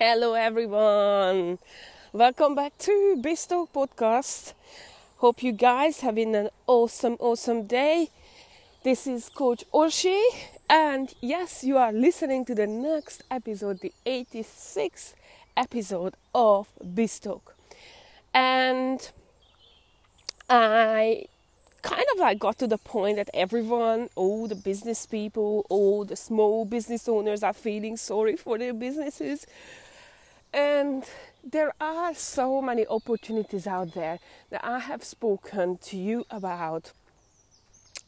Hello, everyone. Welcome back to Bisto Podcast. Hope you guys having an awesome, awesome day. This is Coach Orshi, and yes, you are listening to the next episode, the 86th episode of Bisto. And I kind of like got to the point that everyone, all the business people, all the small business owners are feeling sorry for their businesses. And there are so many opportunities out there that I have spoken to you about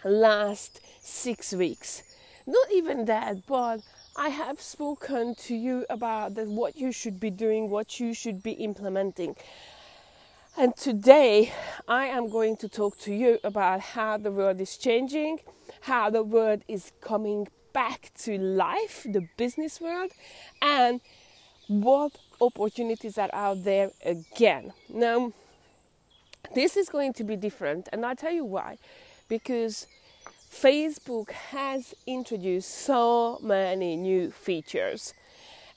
last six weeks. Not even that, but I have spoken to you about that what you should be doing, what you should be implementing. And today I am going to talk to you about how the world is changing, how the world is coming back to life, the business world, and what opportunities are out there again. Now, this is going to be different, and I'll tell you why. Because Facebook has introduced so many new features,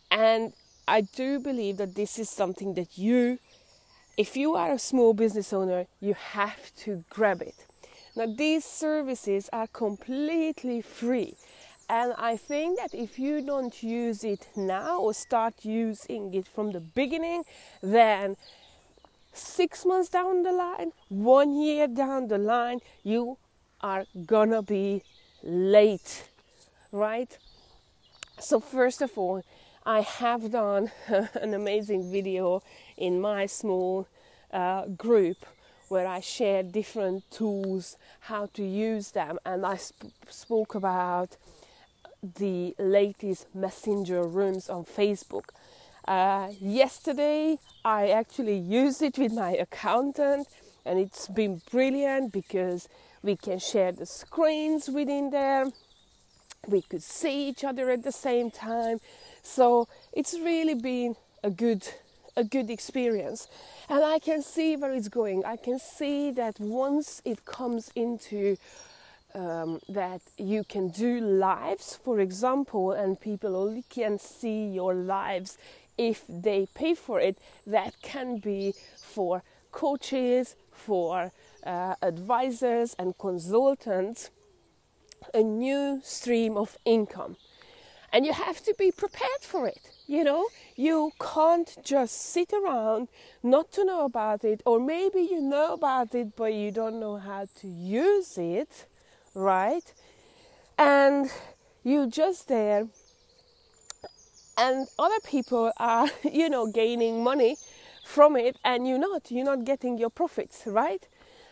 and I do believe that this is something that you if you are a small business owner, you have to grab it. Now, these services are completely free. And I think that if you don't use it now or start using it from the beginning, then six months down the line, one year down the line, you are gonna be late, right? So, first of all, I have done an amazing video in my small uh, group where I share different tools, how to use them, and I sp- spoke about the latest messenger rooms on Facebook. Uh, yesterday, I actually used it with my accountant, and it's been brilliant because we can share the screens within there. We could see each other at the same time, so it's really been a good a good experience. And I can see where it's going. I can see that once it comes into um, that you can do lives, for example, and people only can see your lives if they pay for it, that can be for coaches, for uh, advisors, and consultants a new stream of income. And you have to be prepared for it. You know, you can't just sit around not to know about it, or maybe you know about it but you don't know how to use it, right? And you just there, and other people are, you know, gaining money from it, and you're not, you're not getting your profits, right?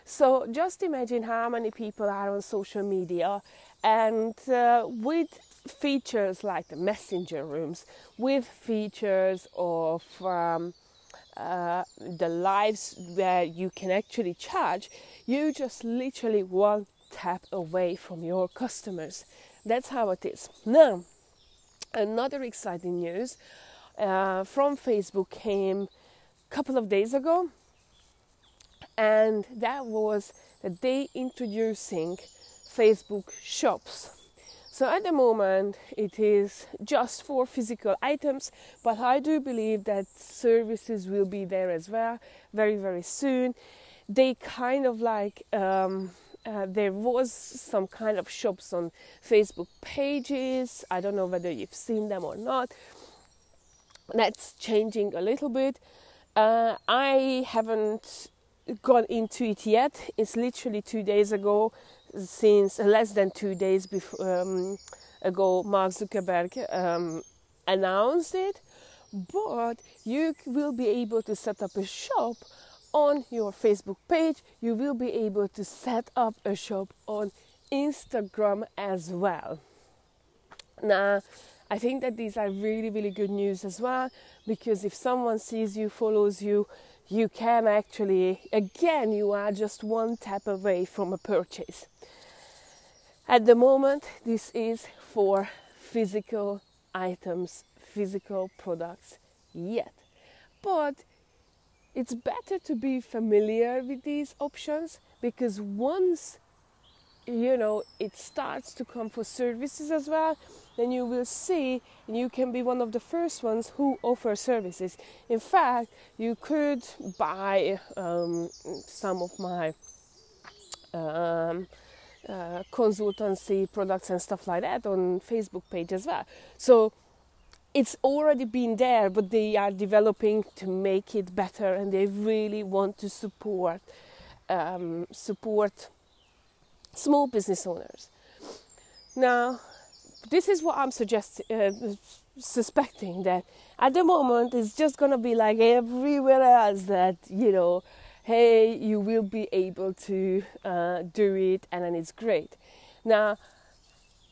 So just imagine how many people are on social media and uh, with features like the messenger rooms with features of um, uh, the lives where you can actually charge you just literally one tap away from your customers. That's how it is. Now another exciting news uh, from facebook came a couple of days ago and that was that they introducing facebook shops. So at the moment, it is just for physical items, but I do believe that services will be there as well very, very soon. They kind of like um, uh, there was some kind of shops on Facebook pages. I don't know whether you've seen them or not. That's changing a little bit. Uh, I haven't gone into it yet. It's literally two days ago since less than two days before, um, ago, Mark Zuckerberg um, announced it. But you will be able to set up a shop on your Facebook page. You will be able to set up a shop on Instagram as well. Now, I think that these are really, really good news as well because if someone sees you, follows you, you can actually, again, you are just one tap away from a purchase. At the moment, this is for physical items, physical products yet. But it's better to be familiar with these options because once you know it starts to come for services as well then you will see and you can be one of the first ones who offer services. In fact, you could buy um, some of my um, uh, consultancy products and stuff like that on Facebook page as well. So it's already been there, but they are developing to make it better, and they really want to support um, support small business owners. Now, this is what I'm suggesting, uh, suspecting that at the moment it's just gonna be like everywhere else that you know, hey, you will be able to uh, do it, and then it's great. Now,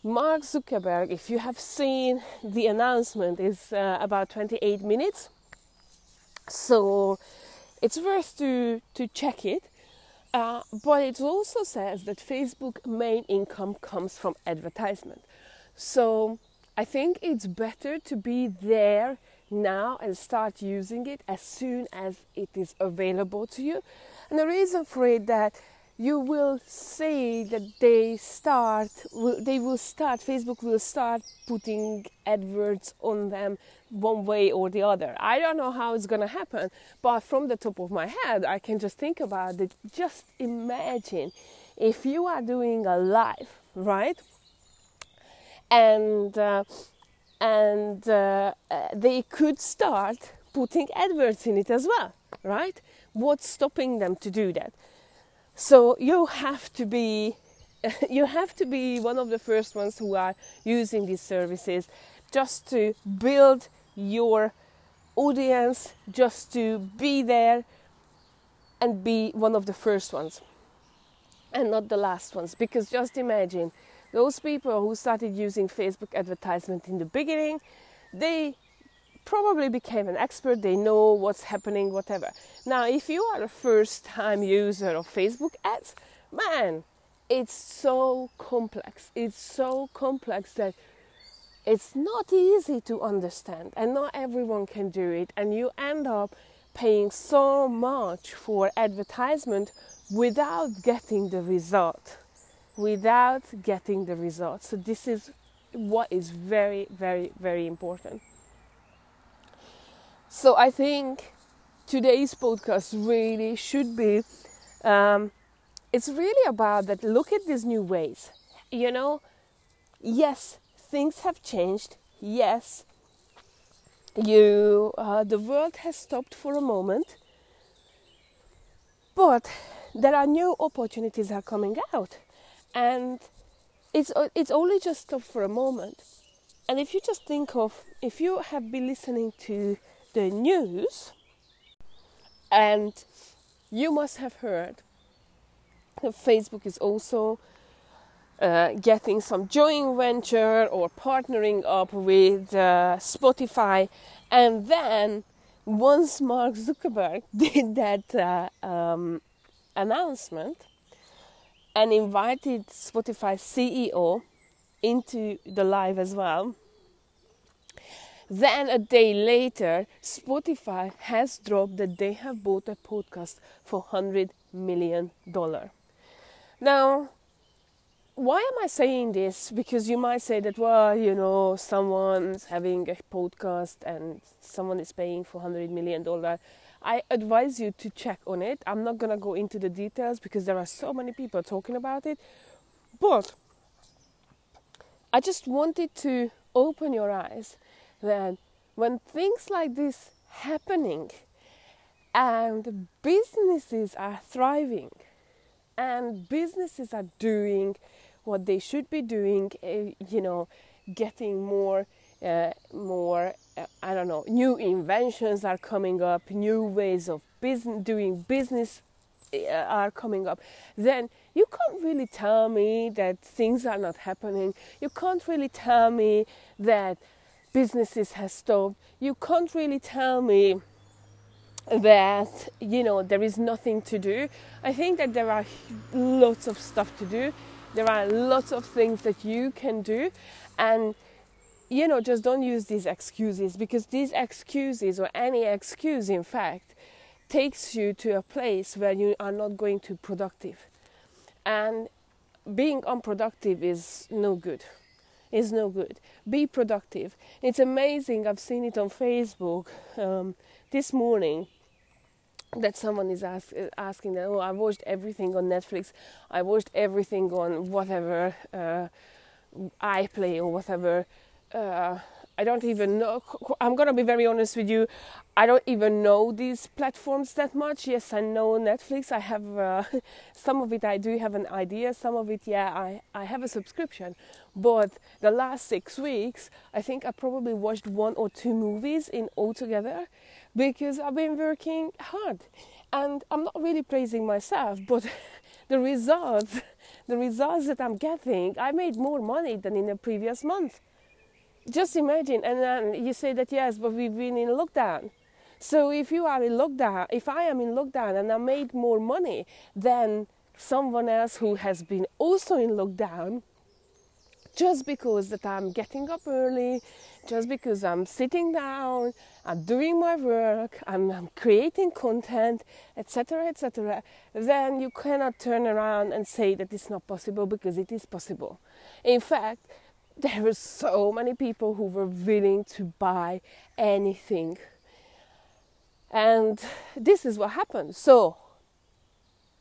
Mark Zuckerberg, if you have seen the announcement, is uh, about 28 minutes, so it's worth to to check it. Uh, but it also says that Facebook main income comes from advertisement. So I think it's better to be there now and start using it as soon as it is available to you. And the reason for it that you will see that they start they will start facebook will start putting adverts on them one way or the other. I don't know how it's going to happen but from the top of my head i can just think about it. Just imagine if you are doing a live right? And uh, and uh, uh, they could start putting adverts in it as well right? What's stopping them to do that so you have to be you have to be one of the first ones who are using these services just to build your audience, just to be there and be one of the first ones and not the last ones. Because just imagine those people who started using Facebook advertisement in the beginning, they probably became an expert, they know what's happening, whatever. Now, if you are a first time user of Facebook ads, man, it's so complex. It's so complex that it's not easy to understand, and not everyone can do it. And you end up paying so much for advertisement without getting the result. Without getting the result. So, this is what is very, very, very important. So I think today's podcast really should be. Um, it's really about that. Look at these new ways. You know, yes, things have changed. Yes, you uh, the world has stopped for a moment, but there are new opportunities are coming out, and it's it's only just stopped for a moment. And if you just think of if you have been listening to the news, and you must have heard that Facebook is also uh, getting some joint venture or partnering up with uh, Spotify, and then once Mark Zuckerberg did that uh, um, announcement and invited Spotify CEO into the live as well then a day later, Spotify has dropped that they have bought a podcast for $100 million. Now, why am I saying this? Because you might say that, well, you know, someone's having a podcast and someone is paying for $100 million. I advise you to check on it. I'm not to go into the details because there are so many people talking about it. But I just wanted to open your eyes that when things like this happening and businesses are thriving and businesses are doing what they should be doing uh, you know getting more uh, more uh, i don't know new inventions are coming up new ways of business doing business uh, are coming up then you can't really tell me that things are not happening. You can't really tell me that businesses has stopped. You can't really tell me that you know there is nothing to do. I think that there are lots of stuff to do. There are lots of things that you can do, and you know just don't use these excuses because these excuses or any excuse, in fact, takes you to a place where you are not going to be productive, and being unproductive is no good is no good. Be productive. It's amazing. I've seen it on Facebook um, this morning that someone is ask, asking that. Oh, I watched everything on Netflix. I watched everything on whatever uh, iPlay or whatever. Uh, I don't even know. I'm gonna be very honest with you. I don't even know these platforms that much. Yes, I know Netflix. I have uh, some of it. I do have an idea. Some of it, yeah, I I have a subscription. But the last six weeks, I think I probably watched one or two movies in altogether, because I've been working hard, and I'm not really praising myself, but the results, the results that I'm getting, I made more money than in the previous month just imagine, and then you say that yes, but we've been in lockdown. So if you are in lockdown, if I am in lockdown and I made more money than someone else who has been also in lockdown, just because that I'm getting up early, just because I'm sitting down, I'm doing my work, I'm, I'm creating content, etc., etc., then you cannot turn around and say that it's not possible because it is possible. In fact, there were so many people who were willing to buy anything. And this is what happened. So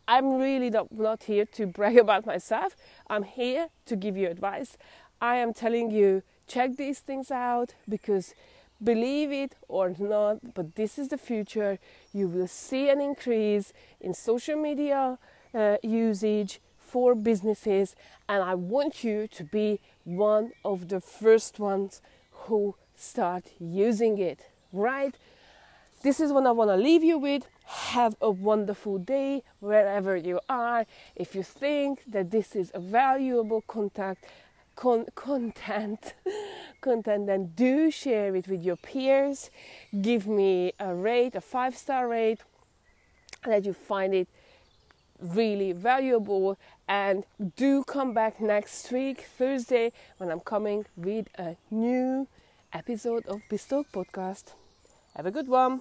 I'm really not, not here to brag about myself. I'm here to give you advice. I am telling you, check these things out because believe it or not, but this is the future. You will see an increase in social media uh, usage for businesses, and I want you to be one of the first ones who start using it, right? This is what I want to leave you with. Have a wonderful day wherever you are. If you think that this is a valuable contact, con- content, content, then do share it with your peers. Give me a rate, a five star rate, that you find it really valuable and do come back next week thursday when i'm coming with a new episode of Biztalk podcast. Have a good one